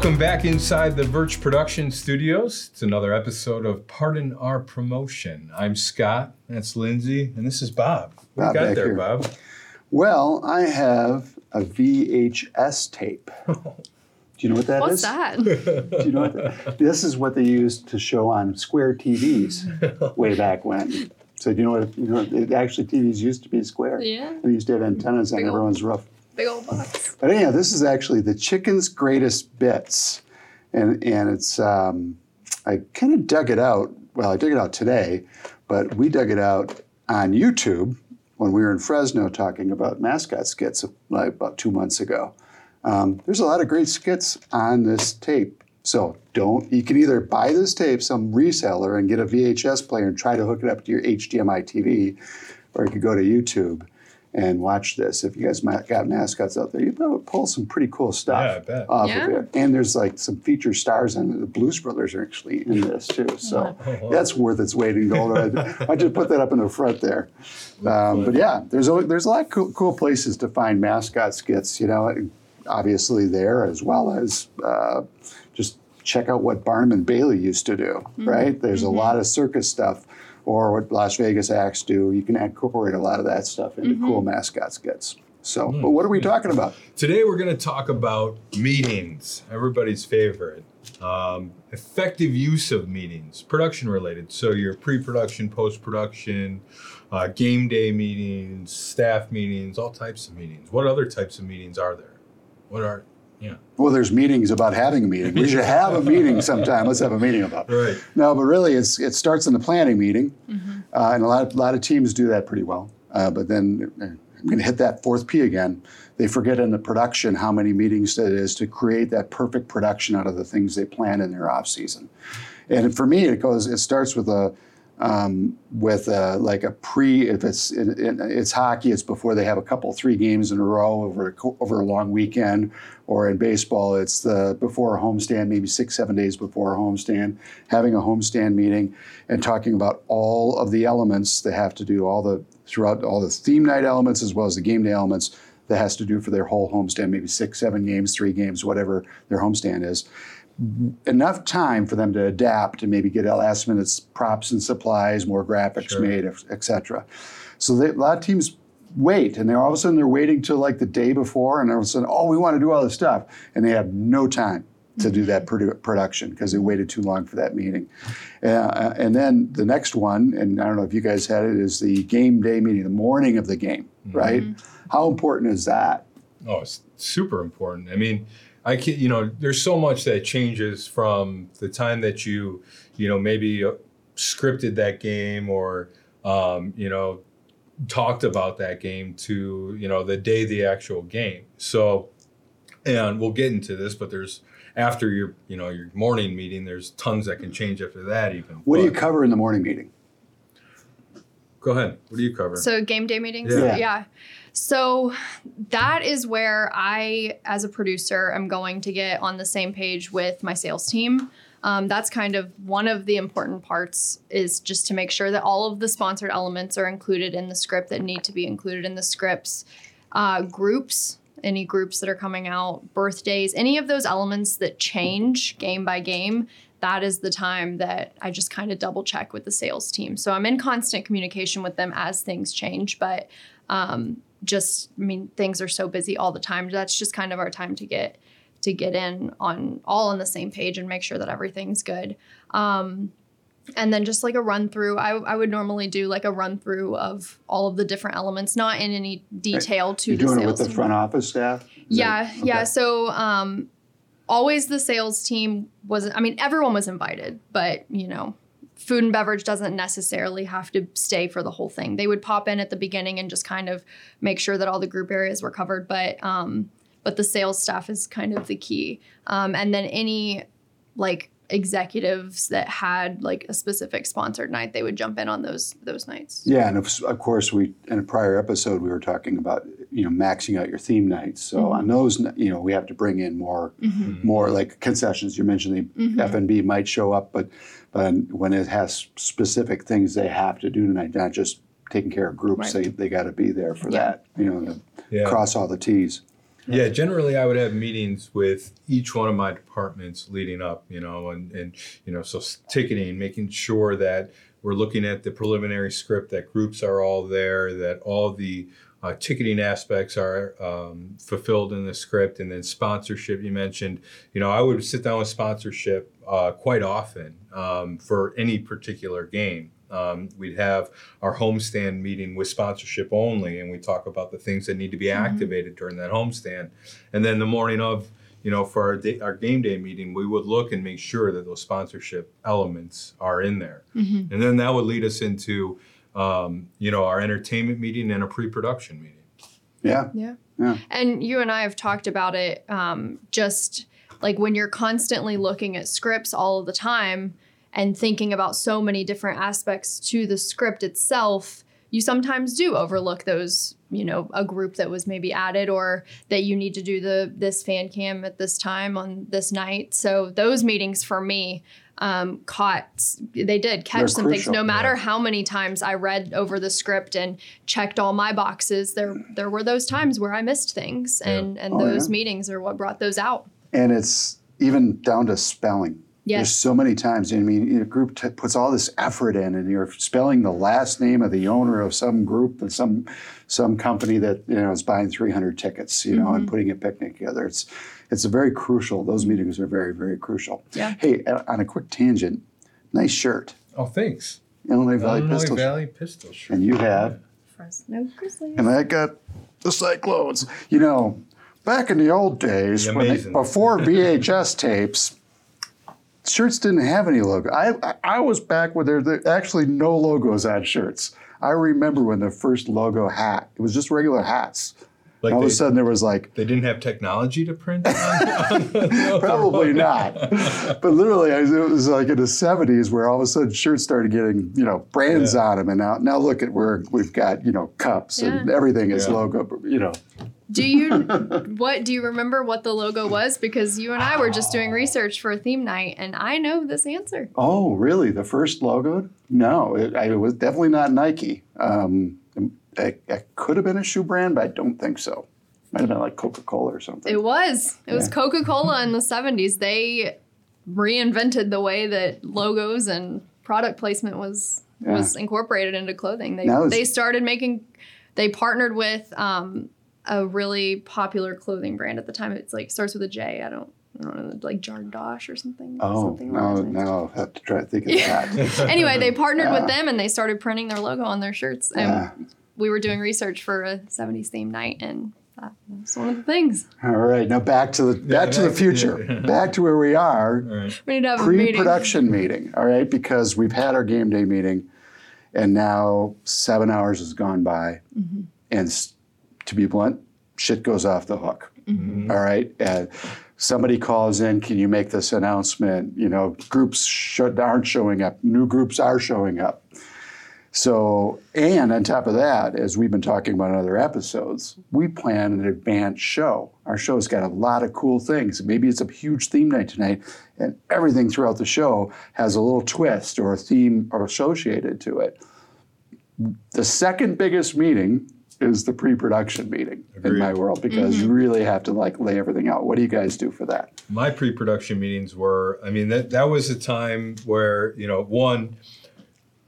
Welcome back inside the Virtch Production Studios. It's another episode of Pardon Our Promotion. I'm Scot, that's Lindsey, and this is Bob. What Bob you got there, here. Bob? Well, I have a VHS tape. Do you know what that What's is? that? Do you know what that, this is what they used to show on square TVs way back when. So do you know what you know? It, actually, TVs used to be square. Yeah. They used to have antennas on Big everyone's roof. Big old box. But anyhow, this is actually the chicken's greatest bits, and and it's um, I kind of dug it out. Well, I dug it out today, but we dug it out on YouTube when we were in Fresno talking about mascot skits like about two months ago. Um, there's a lot of great skits on this tape. So don't you can either buy this tape some reseller and get a VHS player and try to hook it up to your HDMI TV, or you could go to YouTube and watch this. If you guys got mascots out there, you probably pull some pretty cool stuff Yeah, I bet. off Yeah. of it. And there's like some feature stars on it. The Blues Brothers are actually in this too. So that's worth its weight in gold. I, I just put that up in the front there. Um, but yeah, there's a, there's a lot of cool, cool places to find mascot skits. You know, obviously there as well as uh, just check out what Barnum and Bailey used to do. Right? There's a lot of circus stuff. Or what Las Vegas acts do. You can incorporate a lot of that stuff into cool mascot skits. So, but what are we talking about? Today we're going to talk about meetings, everybody's favorite. Um, effective use of meetings, production related. So your pre-production, post-production, uh, game day meetings, staff meetings, all types of meetings. What other types of meetings are there? What are yeah Well, there's meetings about having a meeting. We should have a meeting sometime. Let's have a meeting about it. right? No, but really, it's it starts in the planning meeting, uh, and a lot, a lot of teams do that pretty well. Uh, but then uh, I'm going to hit that fourth P again. They forget in the production how many meetings it is to create that perfect production out of the things they plan in their off season. And for me, it goes. It starts with a um, with a, like a pre. If it's it, it, it's hockey, it's before they have a couple three games in a row over a, over a long weekend. Or in baseball, it's the before a homestand, maybe six seven days before a homestand, having a homestand meeting and talking about all of the elements that have to do all the throughout all the theme night elements as well as the game day elements that has to do for their whole homestand, maybe six seven games, three games, whatever their homestand is enough time for them to adapt and maybe get last minute props and supplies, more graphics Sure. made, et cetera. So they, a lot of teams wait, and they're all of a sudden they're waiting till like the day before, and all of a sudden, oh, we want to do all this stuff, and they have no time to do that mm-hmm. produ- production because they waited too long for that meeting. Uh, uh, and then the next one, and I don't know if you guys had it, is the game day meeting, the morning of the game, mm-hmm. right? Mm-hmm. How important is that? Oh, it's super important. I mean, I can, you know, there's so much that changes from the time that you, you know, maybe uh, scripted that game or, um, you know, talked about that game to, you know, the day the actual game. So, and we'll get into this, but there's after your, you know, your morning meeting, there's tons that can change after that even. What do you cover in the morning meeting? Go ahead. What do you cover? So game day meetings. Yeah. Yeah. So that is where I, as a producer, am going to get on the same page with my sales team. Um, that's kind of one of the important parts is just to make sure that all of the sponsored elements are included in the script that need to be included in the scripts. Uh, groups, any groups that are coming out, birthdays, any of those elements that change game by game, that is the time that I just kind of double check with the sales team. So I'm in constant communication with them as things change, but um, just I mean things are so busy all the time. That's just kind of our time to get to get in on all on the same page and make sure that everything's good. Um, and then just like a run through, I, I would normally do like a run through of all of the different elements, not in any detail to You're the doing it with the team. front office staff? Is Yeah, that- yeah. So um, always the sales team was. I mean, everyone was invited, but you know, food and beverage doesn't necessarily have to stay for the whole thing. They would pop in at the beginning and just kind of make sure that all the group areas were covered, but um, but the sales staff is kind of the key. Um, and then any like executives that had like a specific sponsored night, they would jump in on those those nights. Yeah, and of, of course, we in a prior episode we were talking about you know maxing out your theme nights. So Mm-hmm. on those, you know, we have to bring in more more like concessions. You mentioned the Mm-hmm. F and B might show up, but but when it has specific things they have to do tonight, not just taking care of groups, Right. they they got to be there for Yeah. that. You know, to Yeah. cross all the T's. Yeah, generally I would have meetings with each one of my departments leading up, you know, and, and you know, so ticketing, making sure that we're looking at the preliminary script, that groups are all there, that all the uh, ticketing aspects are um, fulfilled in the script, and then sponsorship you mentioned. You know, I would sit down with sponsorship uh, quite often um, for any particular game. Um, we'd have our homestand meeting with sponsorship only, and we talk about the things that need to be activated during that homestand. And then the morning of, you know, for our, day, our game day meeting, we would look and make sure that those sponsorship elements are in there. Mm-hmm. And then that would lead us into, um, you know, our entertainment meeting and a pre-production meeting. Yeah. Yeah. Yeah. And you and I have talked about it um, just like when you're constantly looking at scripts all of the time and thinking about so many different aspects to the script itself, you sometimes do overlook those, you know, a group that was maybe added or that you need to do the this fan cam at this time on this night. So those meetings for me um, caught they did catch They're some things no matter Yeah. how many times I read over the script and checked all my boxes there there were those times where I missed things Yeah. and and Oh, those yeah. meetings are what brought those out And it's even down to spelling. There's so many times. I mean, a group t- puts all this effort in, and you're spelling the last name of the owner of some group and some some company that you know is buying 300 tickets, you know, and putting a picnic together. It's it's a very crucial. Those meetings are very very crucial. Yeah. Hey, uh, on a quick tangent, nice shirt, Oh, thanks. Illinois Valley Illinois Pistol, Valley Pistol Shrimp. and you have, Fresno Grizzlies and I got the Cyclones. You know, back in the old days, when they, before VHS tapes, shirts didn't have any logo. I I- I was back when there there actually no logos on shirts. I remember when the first logo hat. It was just regular hats. Like all of a sudden there was like they didn't have technology to print on, on the- probably not, but literally it was like in the '70s where all of a sudden shirts started getting you know brands Yeah. on them, and now now look at where we've got you know cups and everything is Yeah. logo. You know, do you what do you remember what the logo was because you and I were just doing research for a theme night and I know this answer Oh, really? The first logo? No, it, it was definitely not Nike. Um, it, it could have been a shoe brand, but I don't think so. Might have been like Coca Cola or something. it was it was Yeah. Coca-Cola in the 70s they reinvented the way that logos and product placement was Yeah. was incorporated into clothing. They was- they started making they partnered with um, a really popular clothing brand at the time. It's like starts with a J. I don't I don't know like Jordache or something. oh, something no, along those lines. no, I'll have to try to think of Yeah. that. anyway, they partnered Yeah. with them and they started printing their logo on their shirts. And Yeah. we were doing research for a 70s theme night and that was one of the things. All right, now back to the back to the future. yeah. back to where we are. All right. We need to have a. Pre-production meeting. All right, because we've had our game day meeting, and now seven hours has gone by, Mm-hmm. and s- to be blunt, shit goes off the hook. Mm-hmm. All right. Uh, somebody calls in, can you make this announcement? You know, groups should, aren't showing up, new groups are showing up. So, and on top of that, as we've been talking about in other episodes, we plan an advanced show. Our show's got a lot of cool things. Maybe it's a huge theme night tonight, and everything throughout the show has a little twist or a theme associated to it. The second biggest meeting is the pre-production meeting in my world because you really have to like lay everything out. What do you guys do for that? my pre-production meetings were i mean that that was a time where you know one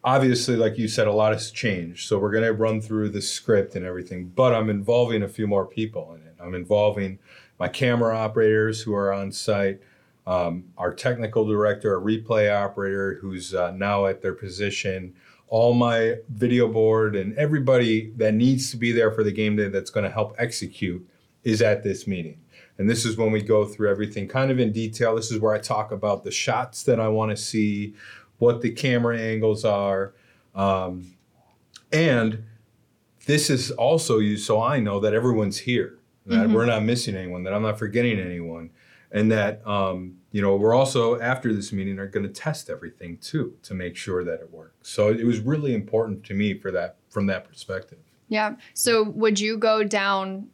obviously like you said a lot has changed so we're going to run through the script and everything but i'm involving a few more people in it i'm involving my camera operators who are on site um, our technical director a replay operator who's uh, now at their position all my video board and everybody that needs to be there for the game day that's going to help execute is at this meeting and this is when we go through everything kind of in detail. This is where I talk about the shots that I want to see, what the camera angles are. Um, and this is also used so I know that everyone's here, that we're not missing anyone, that I'm not forgetting anyone. And that, um, you know, we're also, after this meeting, are going to test everything too to make sure that it works. So it was really important to me for that, from that perspective. Yeah. So would you go down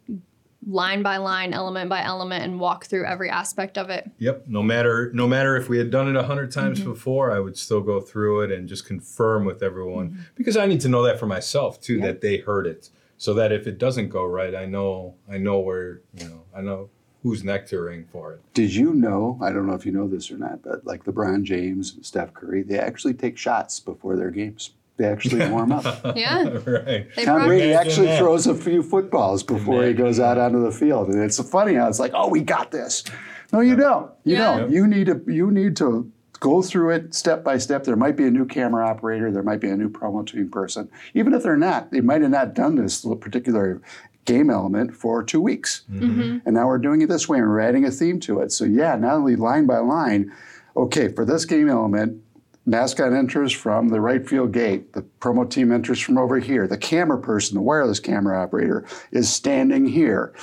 line by line, element by element, and walk through every aspect of it? Yep. No matter no matter if we had done it a hundred times before, I would still go through it and just confirm with everyone because I need to know that for myself too Yep. that they heard it so that if it doesn't go right, I know I know where you know I know who's nectaring for it. Did you know? I don't know if you know this or not, but like LeBron James, and Steph Curry, they actually take shots before their games. They actually warm up. Yeah. right. They Tom probably- Brady Imagine actually that. throws a few footballs before he goes out onto the field, and it's funny how it's like, "Oh, we got this." No, you don't. You Yeah. don't. You need to. You need to go through it step by step. There might be a new camera operator. There might be a new promo team person. Even if they're not, they might have not done this particular game element for two weeks, Mm-hmm. and now we're doing it this way, and we're adding a theme to it. So yeah, not only line by line. Okay, for this game element, mascot enters from the right field gate. The promo team enters from over here. The camera person, the wireless camera operator, is standing here.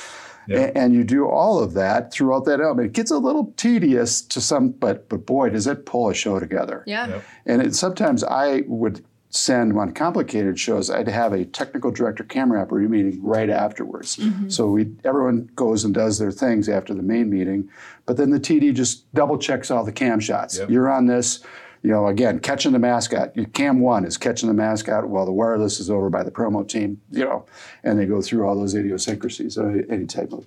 Yeah. And you do all of that throughout that element. It gets a little tedious to some, but but boy, does it pull a show together. Yeah. Yep. And it, sometimes I would send on complicated shows. I'd have a technical director camera operator meeting right afterwards. Mm-hmm. So we everyone goes and does their things after the main meeting, but then the TD just double checks all the cam shots. Yep. You're on this. You know, again, catching the mascot. Your cam one is catching the mascot while the wireless is over by the promo team. You know, and they go through all those idiosyncrasies. uh, Any type of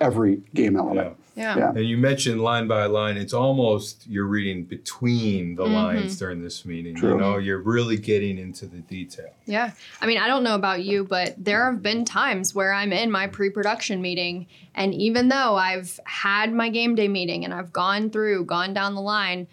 every game element. Yeah. Yeah. And you mentioned line by line. It's almost you're reading between the Mm-hmm. lines during this meeting. True. You know, you're really getting into the detail. Yeah. I mean, I don't know about you, but there have been times where I'm in my pre production meeting, and even though I've had my game day meeting and I've gone through, gone down the line,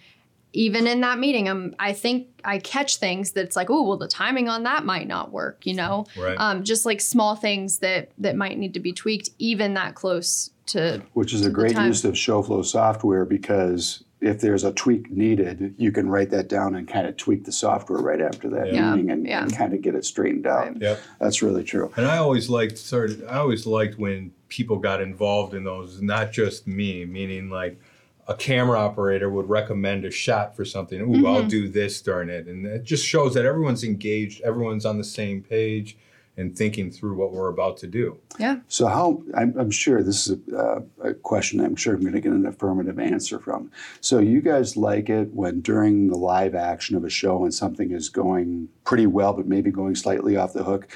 even in that meeting, I'm, I think I catch things that's like, oh, well, the timing on that might not work, you know? Right. Um, just like small things that that might need to be tweaked, even that close to. which is to a great use of ShowFlow software because if there's a tweak needed, you can write that down and kind of tweak the software right after that Yeah. meeting and, Yeah. and kind of get it straightened out. Right. Yep. That's really true. And I always liked sort of I always liked when people got involved in those, not just me, meaning like a camera operator would recommend a shot for something. Ooh, I'll do this during it. And it just shows that everyone's engaged, everyone's on the same page and thinking through what we're about to do. Yeah. So how I'm, I'm sure this is a, uh, a question I'm sure I'm going to get an affirmative answer from. So you guys like it when during the live action of a show and something is going pretty well but maybe going slightly off the hook.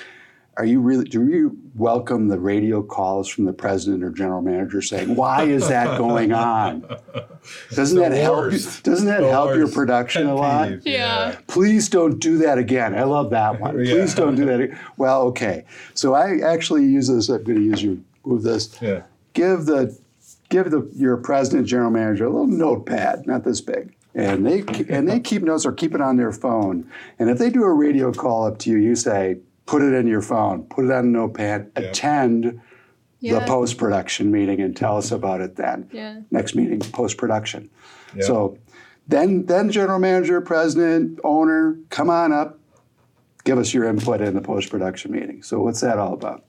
Are you really? Do you welcome the radio calls from the president or general manager saying, "Why is that going on"? Doesn't The that help? worst. Doesn't that The help your production Pet a lot? peeve, Yeah. Please don't do that again. I love that one. Yeah. Please don't do that. ag- Well, okay. So I actually use this. I'm going to use you. Move this. Yeah. Give the give the your president, general manager a little notepad, not this big, and they and they keep notes or keep it on their phone. And if they do a radio call up to you, you say, put it in your phone, put it on a notepad, Yeah. attend Yeah. the post production meeting, and tell us about it then Yeah. next meeting, post production. Yeah. So then, then general manager, president, owner, come on up, give us your input in the post production meeting. So what's that all about?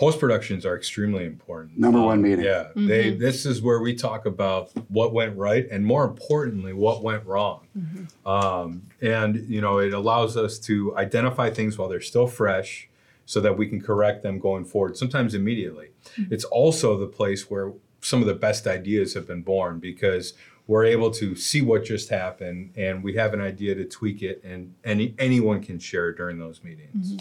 Post productions are extremely important. Um, Number one meeting. Yeah, they. This is where we talk about what went right, and more importantly, what went wrong. Um, and you know, it allows us to identify things while they're still fresh, so that we can correct them going forward. Sometimes immediately. It's also the place where some of the best ideas have been born because we're able to see what just happened, and we have an idea to tweak it, and any anyone can share during those meetings.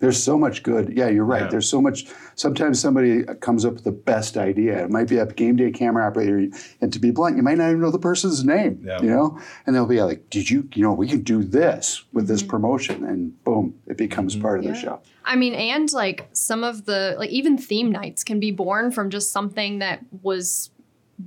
There's so much good. Yeah, you're right. Yeah. There's so much. Sometimes somebody comes up with the best idea. It might be a game day camera operator, and to be blunt, you might not even know the person's name. Yeah. You know, and they'll be like, "Did you? You know, we can do this with this mm-hmm. promotion," and boom, it becomes mm-hmm. part of the show. I mean, and like some of the like even theme nights can be born from just something that was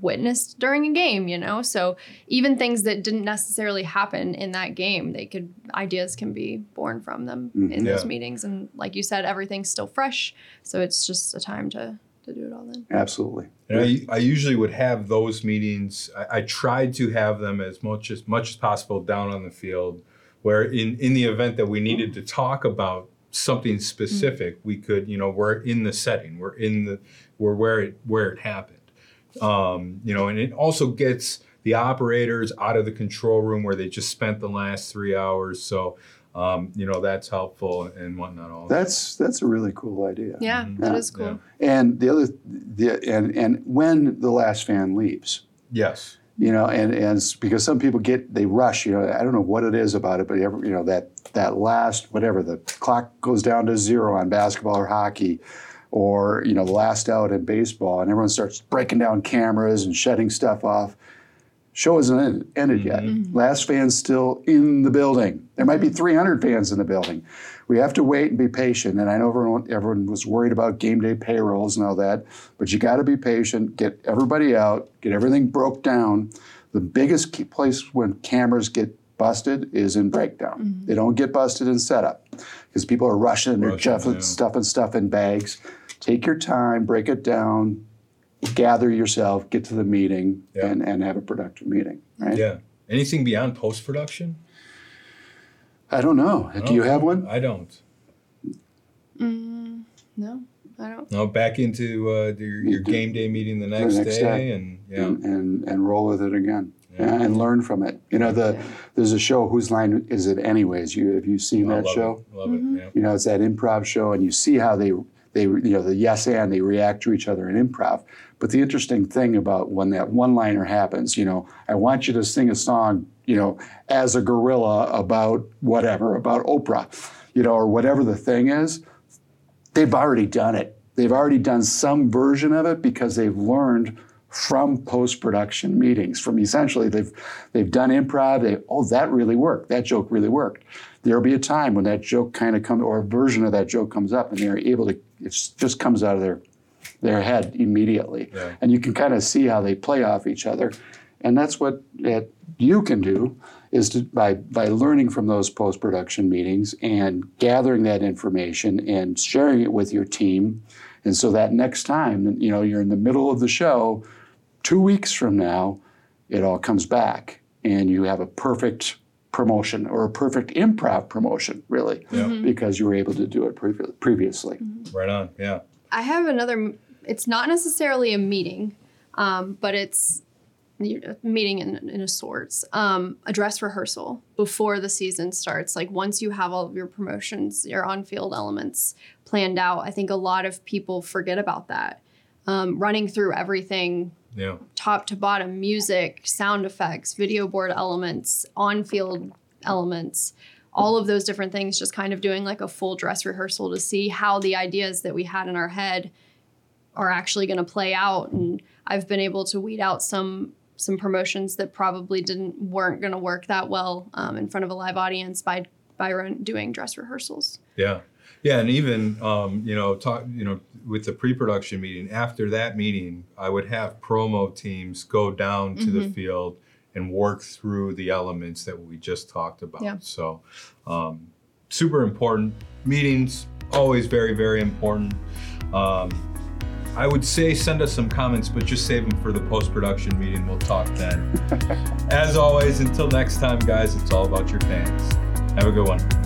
witnessed during a game, you know? So even things that didn't necessarily happen in that game, they could ideas can be born from them mm-hmm. in those meetings. And like you said, everything's still fresh. So it's just a time to to do it all then. Absolutely. And I, I usually would have those meetings. I, I tried to have them as much as much as possible down on the field, where in in the event that we needed to talk about something mm-hmm. specific, we could, you know, we're in the setting, we're in the, we're where it where it happened, um, you know, and it also gets the operators out of the control room where they just spent the last three hours. So, um, you know, that's helpful and whatnot. All That's that's a really cool idea. Yeah, that Yeah. is cool. Yeah. And the other, the and and when the last fan leaves, yes. you know, and and because some people get they rush. You know, I don't know what it is about it, but every, you know that that last whatever the clock goes down to zero on basketball or hockey, or you know the last out in baseball, and everyone starts breaking down cameras and shutting stuff off. Show isn't ended, ended yet. Mm-hmm. Mm-hmm. Last fan's still in the building. There might be mm-hmm. 300 fans in the building. We have to wait and be patient. And I know everyone, everyone was worried about game day payrolls and all that, but you got to be patient. Get everybody out. Get everything broke down. The biggest key place when cameras get busted is in breakdown. They don't get busted in setup because people are rushing and they're Rushing, juffing, yeah. stuffing stuff in bags. Take your time, break it down, gather yourself, get to the meeting, Yeah. and, and have a productive meeting. Right? Yeah. Anything beyond post production? I don't know. Do you have one? I don't. No, I don't. No, back into uh, your, your game day meeting the next, next day, day. and yeah, and, and and roll with it again Yeah. and learn from it. You know, the there's a show. Whose line is it? Anyways, you have you seen I that love show? It. Love it. Yeah. You know, it's that improv show, and you see how they they you know the yes and they react to each other in improv. But the interesting thing about when that one liner happens, you know, I want you to sing a song, you know, as a gorilla about whatever about Oprah, you know, or whatever the thing is. They've already done it. They've already done some version of it because they've learned from post-production meetings. From essentially they've they've done improv. They oh that really worked. That joke really worked. There'll be a time when that joke kind of comes or a version of that joke comes up, and they're able to. It just comes out of their their head immediately, Yeah. and you can kind of see how they play off each other. And that's what that you can do is to, by by learning from those post production meetings and gathering that information and sharing it with your team, and so that next time you know you're in the middle of the show, two weeks from now, it all comes back and you have a perfect promotion or a perfect improv promotion, really, Yeah. because you were able to do it previ- previously. Right on. Yeah. I have another. It's not necessarily a meeting, um, but it's meeting in, in a sorts. Um, a dress rehearsal before the season starts. Like once you have all of your promotions, your on-field elements planned out. I think a lot of people forget about that. Um, running through everything Yeah. top to bottom music, sound effects, video board elements, on field elements, all of those different things, just kind of doing like a full dress rehearsal to see how the ideas that we had in our head are actually going to play out. And I've been able to weed out some some promotions that probably didn't weren't going to work that well um, in front of a live audience by by run, doing dress rehearsals. Yeah. Yeah, and even um, you know, talk you know, with the pre-production meeting, after that meeting, I would have promo teams go down to the field and work through the elements that we just talked about. Yeah. So, um, super important meetings, always very very important. Um, I would say send us some comments, but just save them for the post-production meeting. We'll talk then. As always, until next time, guys, it's all about your fans. Have a good one.